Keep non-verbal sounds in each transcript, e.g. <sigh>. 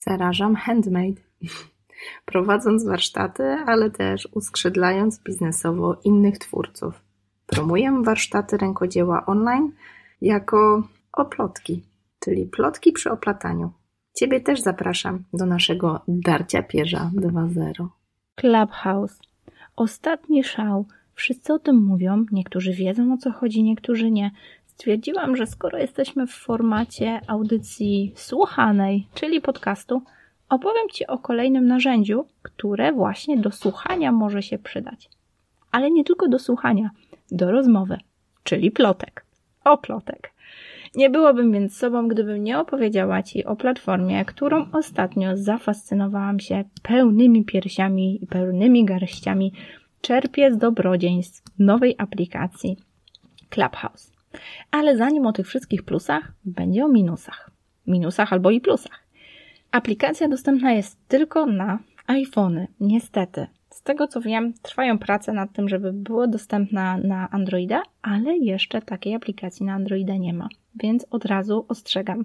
Zarażam handmade. <laughs> Prowadząc warsztaty, ale też uskrzydlając biznesowo innych twórców. Promuję warsztaty rękodzieła online jako oplotki, czyli plotki przy oplataniu. Ciebie też zapraszam do naszego Darcia Pierza 2.0. Clubhouse. Ostatni szał. Wszyscy o tym mówią, niektórzy wiedzą o co chodzi, niektórzy nie. Stwierdziłam, że skoro jesteśmy w formacie audycji słuchanej, czyli podcastu, opowiem Ci o kolejnym narzędziu, które właśnie do słuchania może się przydać. Ale nie tylko do słuchania, do rozmowy, czyli plotek. O plotek. Nie byłabym więc sobą, gdybym nie opowiedziała Ci o platformie, którą ostatnio zafascynowałam się pełnymi piersiami i pełnymi garściami. Czerpię z dobrodziejstw nowej aplikacji Clubhouse. Ale zanim o tych wszystkich plusach, będzie o minusach. Minusach albo i plusach. Aplikacja dostępna jest tylko na iPhony, niestety. Z tego co wiem, trwają prace nad tym, żeby było dostępna na Androida, ale jeszcze takiej aplikacji na Androida nie ma, więc od razu ostrzegam.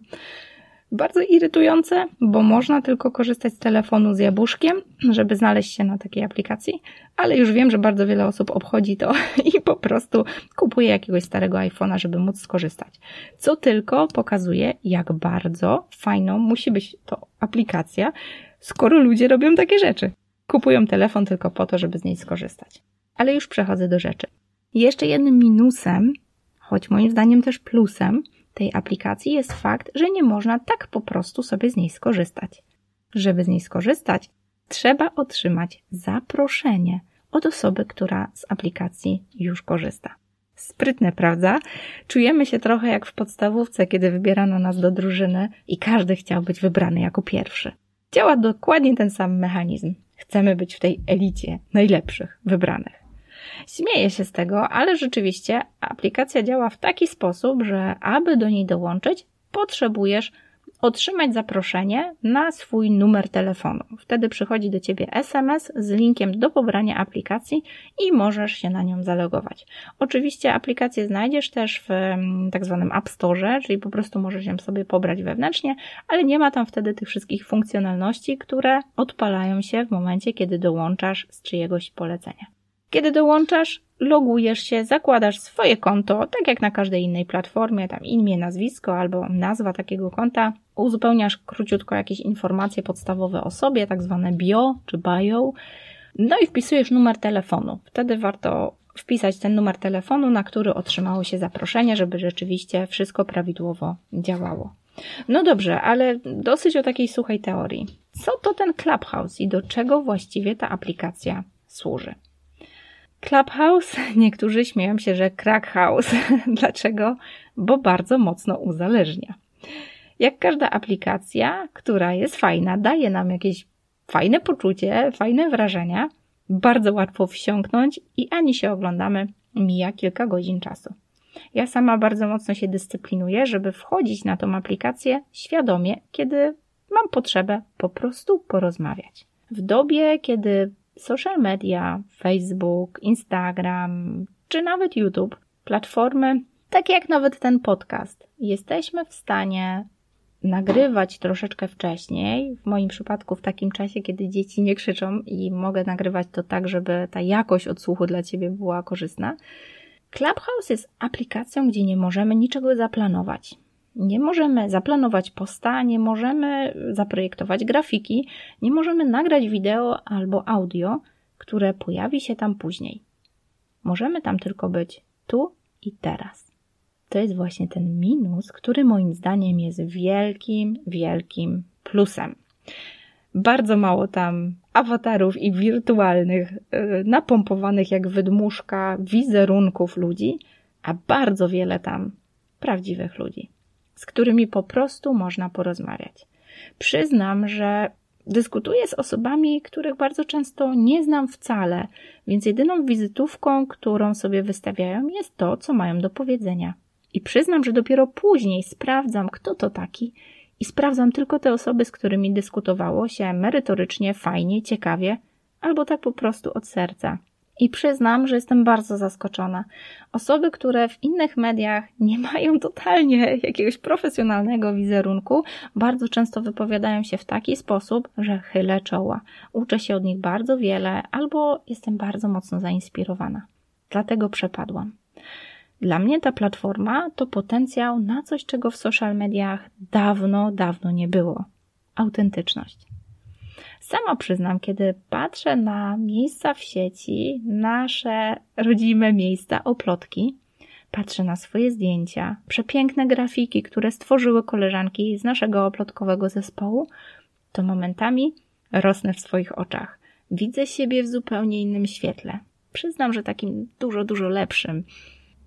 Bardzo irytujące, bo można tylko korzystać z telefonu z jabłuszkiem, żeby znaleźć się na takiej aplikacji, ale już wiem, że bardzo wiele osób obchodzi to <laughs> i po prostu kupuje jakiegoś starego iPhone'a, żeby móc skorzystać. Co tylko pokazuje, jak bardzo fajną musi być to aplikacja, skoro ludzie robią takie rzeczy. Kupują telefon tylko po to, żeby z niej skorzystać. Ale już przechodzę do rzeczy. Jeszcze jednym minusem, choć moim zdaniem też plusem, tej aplikacji jest fakt, że nie można tak po prostu sobie z niej skorzystać. Żeby z niej skorzystać, trzeba otrzymać zaproszenie od osoby, która z aplikacji już korzysta. Sprytne, prawda? Czujemy się trochę jak w podstawówce, kiedy wybierano nas do drużyny i każdy chciał być wybrany jako pierwszy. Działa dokładnie ten sam mechanizm. Chcemy być w tej elicie najlepszych, wybranych. Śmieję się z tego, ale rzeczywiście aplikacja działa w taki sposób, że aby do niej dołączyć, potrzebujesz otrzymać zaproszenie na swój numer telefonu. Wtedy przychodzi do ciebie SMS z linkiem do pobrania aplikacji i możesz się na nią zalogować. Oczywiście aplikację znajdziesz też w mm, tak zwanym App Store, czyli po prostu możesz ją sobie pobrać wewnętrznie, ale nie ma tam wtedy tych wszystkich funkcjonalności, które odpalają się w momencie, kiedy dołączasz z czyjegoś polecenia. Kiedy dołączasz, logujesz się, zakładasz swoje konto, tak jak na każdej innej platformie, tam imię, nazwisko albo nazwa takiego konta, uzupełniasz króciutko jakieś informacje podstawowe o sobie, tak zwane bio czy bio, no i wpisujesz numer telefonu. Wtedy warto wpisać ten numer telefonu, na który otrzymało się zaproszenie, żeby rzeczywiście wszystko prawidłowo działało. No dobrze, ale dosyć o takiej suchej teorii. Co to ten Clubhouse i do czego właściwie ta aplikacja służy? Clubhouse, <laughs> niektórzy śmieją się, że crack house. <laughs> Dlaczego? Bo bardzo mocno uzależnia. Jak każda aplikacja, która jest fajna, daje nam jakieś fajne poczucie, fajne wrażenia, bardzo łatwo wsiąknąć i ani się oglądamy, mija kilka godzin czasu. Ja sama bardzo mocno się dyscyplinuję, żeby wchodzić na tą aplikację świadomie, kiedy mam potrzebę po prostu porozmawiać. W dobie, kiedy social media, Facebook, Instagram czy nawet YouTube, platformy, takie jak nawet ten podcast, jesteśmy w stanie nagrywać troszeczkę wcześniej, w moim przypadku w takim czasie, kiedy dzieci nie krzyczą i mogę nagrywać to tak, żeby ta jakość odsłuchu dla Ciebie była korzystna. Clubhouse jest aplikacją, gdzie nie możemy niczego zaplanować. Nie możemy zaplanować posta, nie możemy zaprojektować grafiki, nie możemy nagrać wideo albo audio, które pojawi się tam później. Możemy tam tylko być tu i teraz. To jest właśnie ten minus, który moim zdaniem jest wielkim, wielkim plusem. Bardzo mało tam awatarów i wirtualnych, e, napompowanych jak wydmuszka wizerunków ludzi, a bardzo wiele tam prawdziwych ludzi z którymi po prostu można porozmawiać. Przyznam, że dyskutuję z osobami, których bardzo często nie znam wcale, więc jedyną wizytówką, którą sobie wystawiają, jest to, co mają do powiedzenia. I przyznam, że dopiero później sprawdzam, kto to taki, i sprawdzam tylko te osoby, z którymi dyskutowało się merytorycznie, fajnie, ciekawie, albo tak po prostu od serca. I przyznam, że jestem bardzo zaskoczona. Osoby, które w innych mediach nie mają <laughs> totalnie jakiegoś profesjonalnego wizerunku, bardzo często wypowiadają się w taki sposób, że chylę czoła. Uczę się od nich bardzo wiele albo jestem bardzo mocno zainspirowana. Dlatego przepadłam. Dla mnie ta platforma to potencjał na coś, czego w social mediach dawno, dawno nie było. Autentyczność. Sama przyznam, kiedy patrzę na miejsca w sieci, nasze rodzime miejsca, oplotki, patrzę na swoje zdjęcia, przepiękne grafiki, które stworzyły koleżanki z naszego oplotkowego zespołu, to momentami rosnę w swoich oczach. Widzę siebie w zupełnie innym świetle. Przyznam, że takim dużo, dużo lepszym.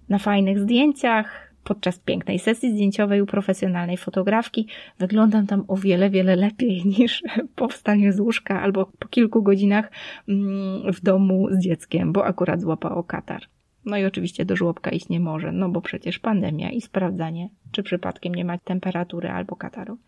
Na fajnych zdjęciach, podczas pięknej sesji zdjęciowej u profesjonalnej fotografki wyglądam tam o wiele, wiele lepiej <laughs> niż po wstaniu z łóżka albo po kilku godzinach mm, w domu z dzieckiem, bo akurat złapało katar. No i oczywiście do żłobka iść nie może, no bo przecież pandemia i sprawdzanie, czy przypadkiem nie ma temperatury albo kataru.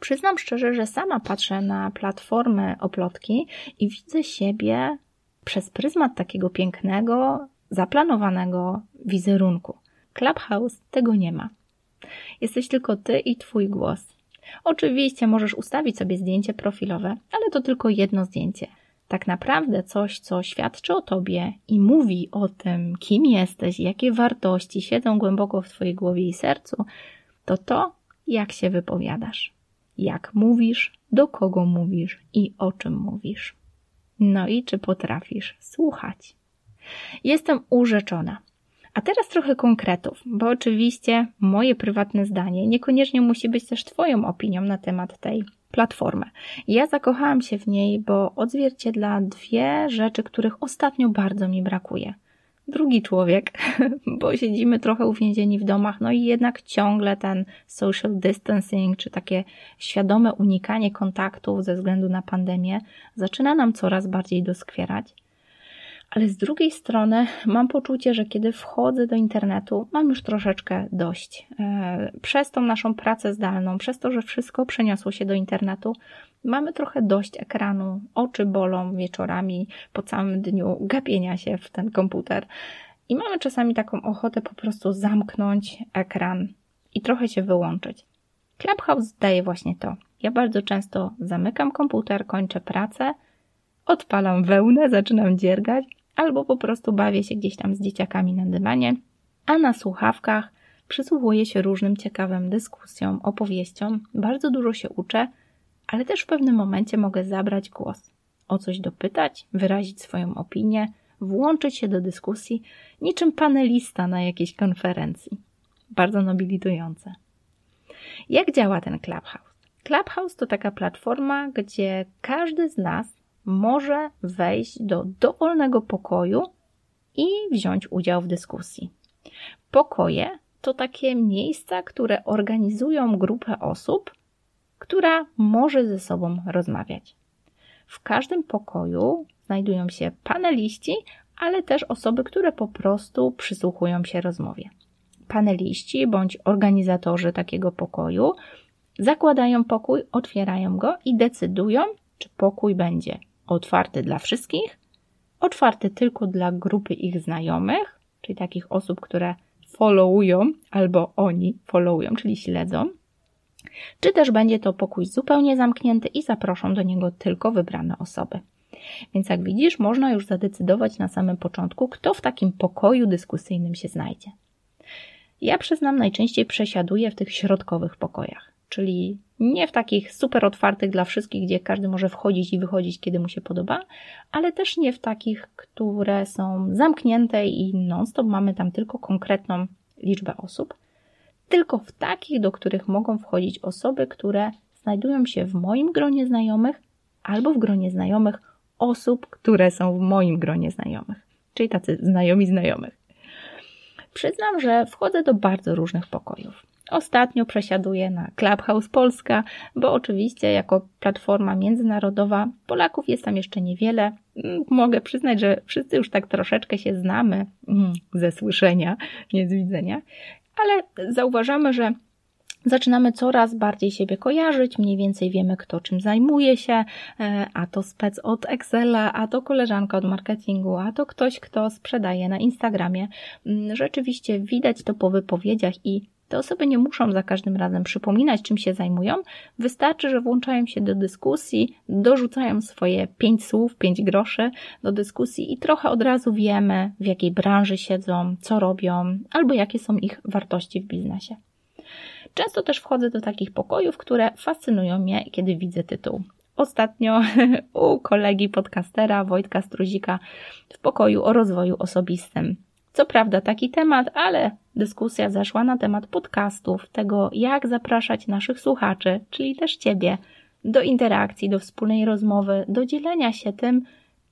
Przyznam szczerze, że sama patrzę na platformę oplotki i widzę siebie przez pryzmat takiego pięknego, zaplanowanego wizerunku. Clubhouse tego nie ma. Jesteś tylko ty i twój głos. Oczywiście możesz ustawić sobie zdjęcie profilowe, ale to tylko jedno zdjęcie. Tak naprawdę coś, co świadczy o tobie i mówi o tym, kim jesteś, jakie wartości siedzą głęboko w twojej głowie i sercu, to to, jak się wypowiadasz, jak mówisz, do kogo mówisz i o czym mówisz. No i czy potrafisz słuchać. Jestem urzeczona. A teraz trochę konkretów, bo oczywiście moje prywatne zdanie niekoniecznie musi być też Twoją opinią na temat tej platformy. Ja zakochałam się w niej, bo odzwierciedla dwie rzeczy, których ostatnio bardzo mi brakuje. Drugi człowiek, <laughs> bo siedzimy trochę uwięzieni w domach, no i jednak ciągle ten social distancing, czy takie świadome unikanie kontaktów ze względu na pandemię, zaczyna nam coraz bardziej doskwierać ale z drugiej strony mam poczucie, że kiedy wchodzę do internetu, mam już troszeczkę dość. E, przez tą naszą pracę zdalną, przez to, że wszystko przeniosło się do internetu, mamy trochę dość ekranu, oczy bolą wieczorami po całym dniu gapienia się w ten komputer. I mamy czasami taką ochotę po prostu zamknąć ekran i trochę się wyłączyć. Clubhouse daje właśnie to. Ja bardzo często zamykam komputer, kończę pracę, odpalam wełnę, zaczynam dziergać albo po prostu bawię się gdzieś tam z dzieciakami na dywanie, a na słuchawkach przysłuchuję się różnym ciekawym dyskusjom, opowieściom, bardzo dużo się uczę, ale też w pewnym momencie mogę zabrać głos, o coś dopytać, wyrazić swoją opinię, włączyć się do dyskusji, niczym panelista na jakiejś konferencji. Bardzo nobilitujące. Jak działa ten Clubhouse? Clubhouse to taka platforma, gdzie każdy z nas może wejść do dowolnego pokoju i wziąć udział w dyskusji. Pokoje to takie miejsca, które organizują grupę osób, która może ze sobą rozmawiać. W każdym pokoju znajdują się paneliści, ale też osoby, które po prostu przysłuchują się rozmowie. Paneliści bądź organizatorzy takiego pokoju zakładają pokój, otwierają go i decydują, czy pokój będzie otwarty dla wszystkich, otwarty tylko dla grupy ich znajomych, czyli takich osób, które followują albo oni followują, czyli śledzą, czy też będzie to pokój zupełnie zamknięty i zaproszą do niego tylko wybrane osoby. Więc jak widzisz, można już zadecydować na samym początku, kto w takim pokoju dyskusyjnym się znajdzie. Ja przyznam, najczęściej przesiaduję w tych środkowych pokojach czyli nie w takich super otwartych dla wszystkich, gdzie każdy może wchodzić i wychodzić, kiedy mu się podoba, ale też nie w takich, które są zamknięte i non-stop mamy tam tylko konkretną liczbę osób, tylko w takich, do których mogą wchodzić osoby, które znajdują się w moim gronie znajomych albo w gronie znajomych osób, które są w moim gronie znajomych, czyli tacy znajomi znajomych. Przyznam, że wchodzę do bardzo różnych pokojów. Ostatnio przesiaduję na Clubhouse Polska, bo oczywiście jako platforma międzynarodowa Polaków jest tam jeszcze niewiele. Mm, mogę przyznać, że wszyscy już tak troszeczkę się znamy mm, ze słyszenia, nie z widzenia, ale zauważamy, że zaczynamy coraz bardziej siebie kojarzyć, mniej więcej wiemy, kto czym zajmuje się, e, a to spec od Excela, a to koleżanka od marketingu, a to ktoś, kto sprzedaje na Instagramie. Mm, rzeczywiście widać to po wypowiedziach i te osoby nie muszą za każdym razem przypominać, czym się zajmują. Wystarczy, że włączają się do dyskusji, dorzucają swoje pięć słów, pięć groszy do dyskusji i trochę od razu wiemy, w jakiej branży siedzą, co robią, albo jakie są ich wartości w biznesie. Często też wchodzę do takich pokojów, które fascynują mnie, kiedy widzę tytuł. Ostatnio <laughs> u kolegi podcastera Wojtka Struzika w pokoju o rozwoju osobistym. Co prawda taki temat, ale dyskusja zeszła na temat podcastów, tego jak zapraszać naszych słuchaczy, czyli też Ciebie, do interakcji, do wspólnej rozmowy, do dzielenia się tym,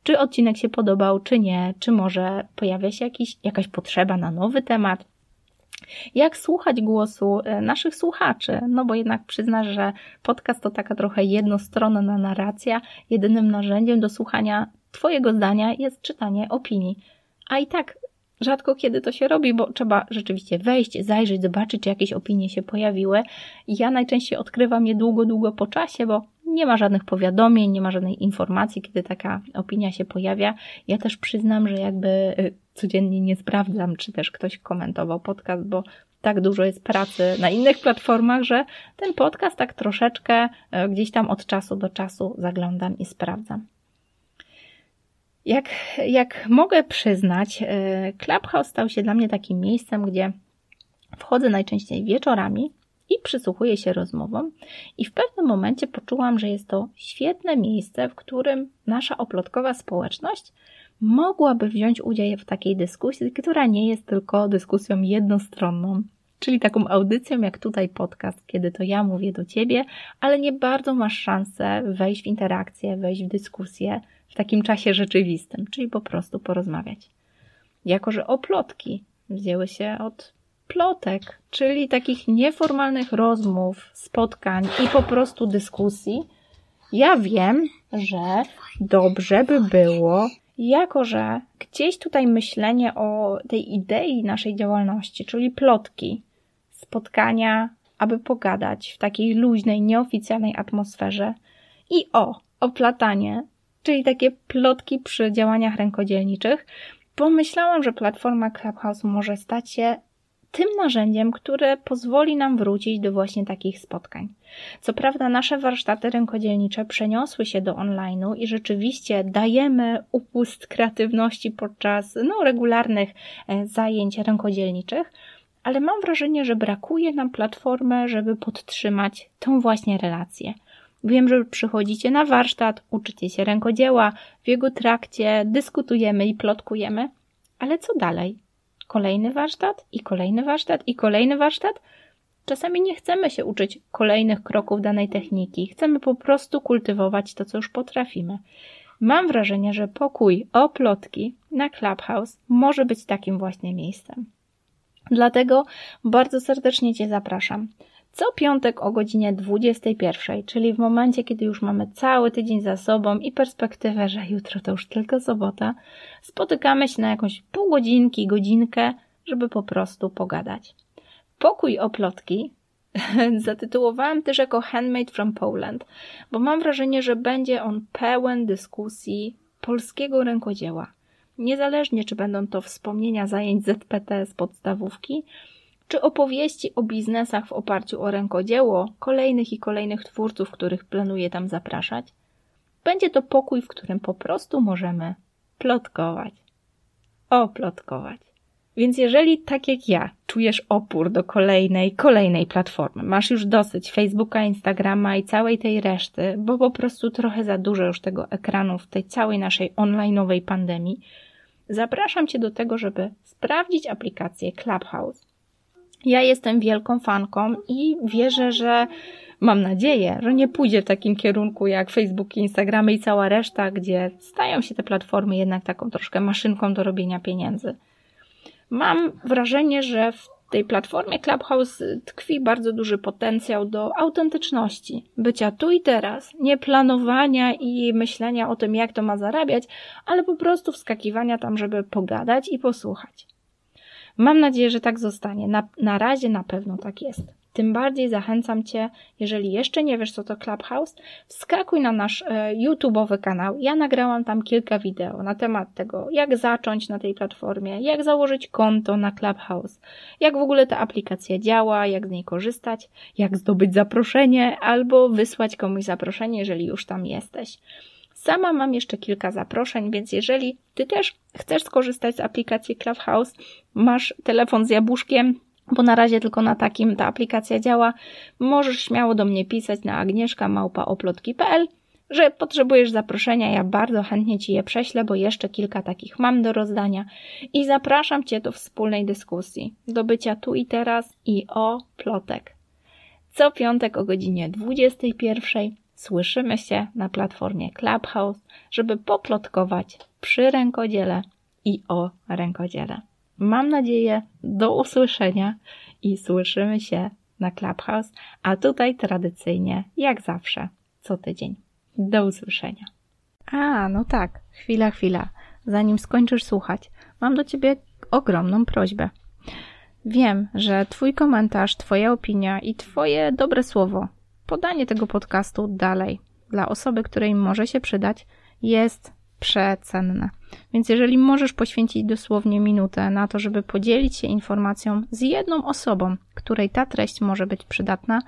czy odcinek się podobał, czy nie, czy może pojawia się jakiś, jakaś potrzeba na nowy temat. Jak słuchać głosu e, naszych słuchaczy? No bo jednak przyznasz, że podcast to taka trochę jednostronna narracja. Jedynym narzędziem do słuchania Twojego zdania jest czytanie opinii. A i tak rzadko kiedy to się robi, bo trzeba rzeczywiście wejść, zajrzeć, zobaczyć, czy jakieś opinie się pojawiły. Ja najczęściej odkrywam je długo, długo po czasie, bo nie ma żadnych powiadomień, nie ma żadnej informacji, kiedy taka opinia się pojawia. Ja też przyznam, że jakby y, codziennie nie sprawdzam, czy też ktoś komentował podcast, bo tak dużo jest pracy na innych platformach, że ten podcast tak troszeczkę y, gdzieś tam od czasu do czasu zaglądam i sprawdzam. Jak, jak mogę przyznać, y, Clubhouse stał się dla mnie takim miejscem, gdzie wchodzę najczęściej wieczorami i przysłuchuję się rozmowom, i w pewnym momencie poczułam, że jest to świetne miejsce, w którym nasza oplotkowa społeczność mogłaby wziąć udział w takiej dyskusji, która nie jest tylko dyskusją jednostronną, czyli taką audycją jak tutaj podcast, kiedy to ja mówię do ciebie, ale nie bardzo masz szansę wejść w interakcję, wejść w dyskusję w takim czasie rzeczywistym, czyli po prostu porozmawiać. Jako, że oplotki wzięły się od plotek, czyli takich nieformalnych rozmów, spotkań i po prostu dyskusji, ja wiem, że dobrze by było, jako że gdzieś tutaj myślenie o tej idei naszej działalności, czyli plotki, spotkania, aby pogadać w takiej luźnej, nieoficjalnej atmosferze i o, oplatanie, czyli takie plotki przy działaniach rękodzielniczych, pomyślałam, że platforma Clubhouse może stać się tym narzędziem, które pozwoli nam wrócić do właśnie takich spotkań. Co prawda, nasze warsztaty rękodzielnicze przeniosły się do online'u i rzeczywiście dajemy upust kreatywności podczas no, regularnych e, zajęć rękodzielniczych, ale mam wrażenie, że brakuje nam platformy, żeby podtrzymać tą właśnie relację. Wiem, że przychodzicie na warsztat, uczycie się rękodzieła, w jego trakcie dyskutujemy i plotkujemy, ale co dalej? kolejny warsztat i kolejny warsztat i kolejny warsztat. Czasami nie chcemy się uczyć kolejnych kroków danej techniki, chcemy po prostu kultywować to, co już potrafimy. Mam wrażenie, że pokój o plotki na Clubhouse może być takim właśnie miejscem. Dlatego bardzo serdecznie Cię zapraszam. Co piątek o godzinie 21, czyli w momencie, kiedy już mamy cały tydzień za sobą i perspektywę, że jutro to już tylko sobota, spotykamy się na jakąś pół godzinki, godzinkę, żeby po prostu pogadać. Pokój o plotki <laughs> zatytułowałam też jako Handmade from Poland, bo mam wrażenie, że będzie on pełen dyskusji polskiego rękodzieła. Niezależnie, czy będą to wspomnienia zajęć ZPT z podstawówki, czy opowieści o biznesach w oparciu o rękodzieło kolejnych i kolejnych twórców, których planuję tam zapraszać. Będzie to pokój, w którym po prostu możemy plotkować. O, plotkować. Więc jeżeli tak jak ja czujesz opór do kolejnej, kolejnej platformy, masz już dosyć Facebooka, Instagrama i całej tej reszty, bo po prostu trochę za dużo już tego ekranu w tej całej naszej online'owej pandemii, zapraszam Cię do tego, żeby sprawdzić aplikację Clubhouse. Ja jestem wielką fanką i wierzę, że mam nadzieję, że nie pójdzie w takim kierunku jak Facebook, Instagramy i cała reszta, gdzie stają się te platformy jednak taką troszkę maszynką do robienia pieniędzy. Mam wrażenie, że w tej platformie Clubhouse tkwi bardzo duży potencjał do autentyczności, bycia tu i teraz, nie planowania i myślenia o tym, jak to ma zarabiać, ale po prostu wskakiwania tam, żeby pogadać i posłuchać. Mam nadzieję, że tak zostanie. Na, na razie na pewno tak jest. Tym bardziej zachęcam Cię, jeżeli jeszcze nie wiesz, co to Clubhouse, wskakuj na nasz e, YouTube'owy kanał. Ja nagrałam tam kilka wideo na temat tego, jak zacząć na tej platformie, jak założyć konto na Clubhouse, jak w ogóle ta aplikacja działa, jak z niej korzystać, jak zdobyć zaproszenie albo wysłać komuś zaproszenie, jeżeli już tam jesteś. Sama mam jeszcze kilka zaproszeń, więc jeżeli Ty też chcesz skorzystać z aplikacji Clubhouse, masz telefon z jabłuszkiem, bo na razie tylko na takim ta aplikacja działa, możesz śmiało do mnie pisać na agnieszka.małpaoplotki.pl, że potrzebujesz zaproszenia, ja bardzo chętnie Ci je prześlę, bo jeszcze kilka takich mam do rozdania i zapraszam Cię do wspólnej dyskusji, do bycia tu i teraz i o plotek. Co piątek o godzinie 21 słyszymy się na platformie Clubhouse, żeby poplotkować przy rękodziele i o rękodziele. Mam nadzieję, do usłyszenia i słyszymy się na Clubhouse, a tutaj tradycyjnie, jak zawsze, co tydzień. Do usłyszenia. A, no tak, chwila, chwila. Zanim skończysz słuchać, mam do ciebie ogromną prośbę. Wiem, że Twój komentarz, Twoja opinia i Twoje dobre słowo, podanie tego podcastu dalej dla osoby, której może się przydać, jest przecenne. Więc jeżeli możesz poświęcić dosłownie minutę na to, żeby podzielić się informacją z jedną osobą, której ta treść może być przydatna,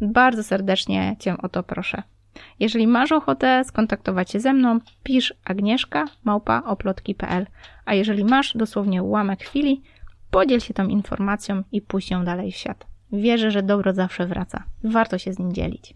bardzo serdecznie Cię o to proszę. Jeżeli masz ochotę skontaktować się ze mną, pisz agnieszka małpa oplotki.pl, a jeżeli masz dosłownie ułamek chwili, podziel się tą informacją i puść ją dalej w świat. Wierzę, że dobro zawsze wraca. Warto się z nim dzielić.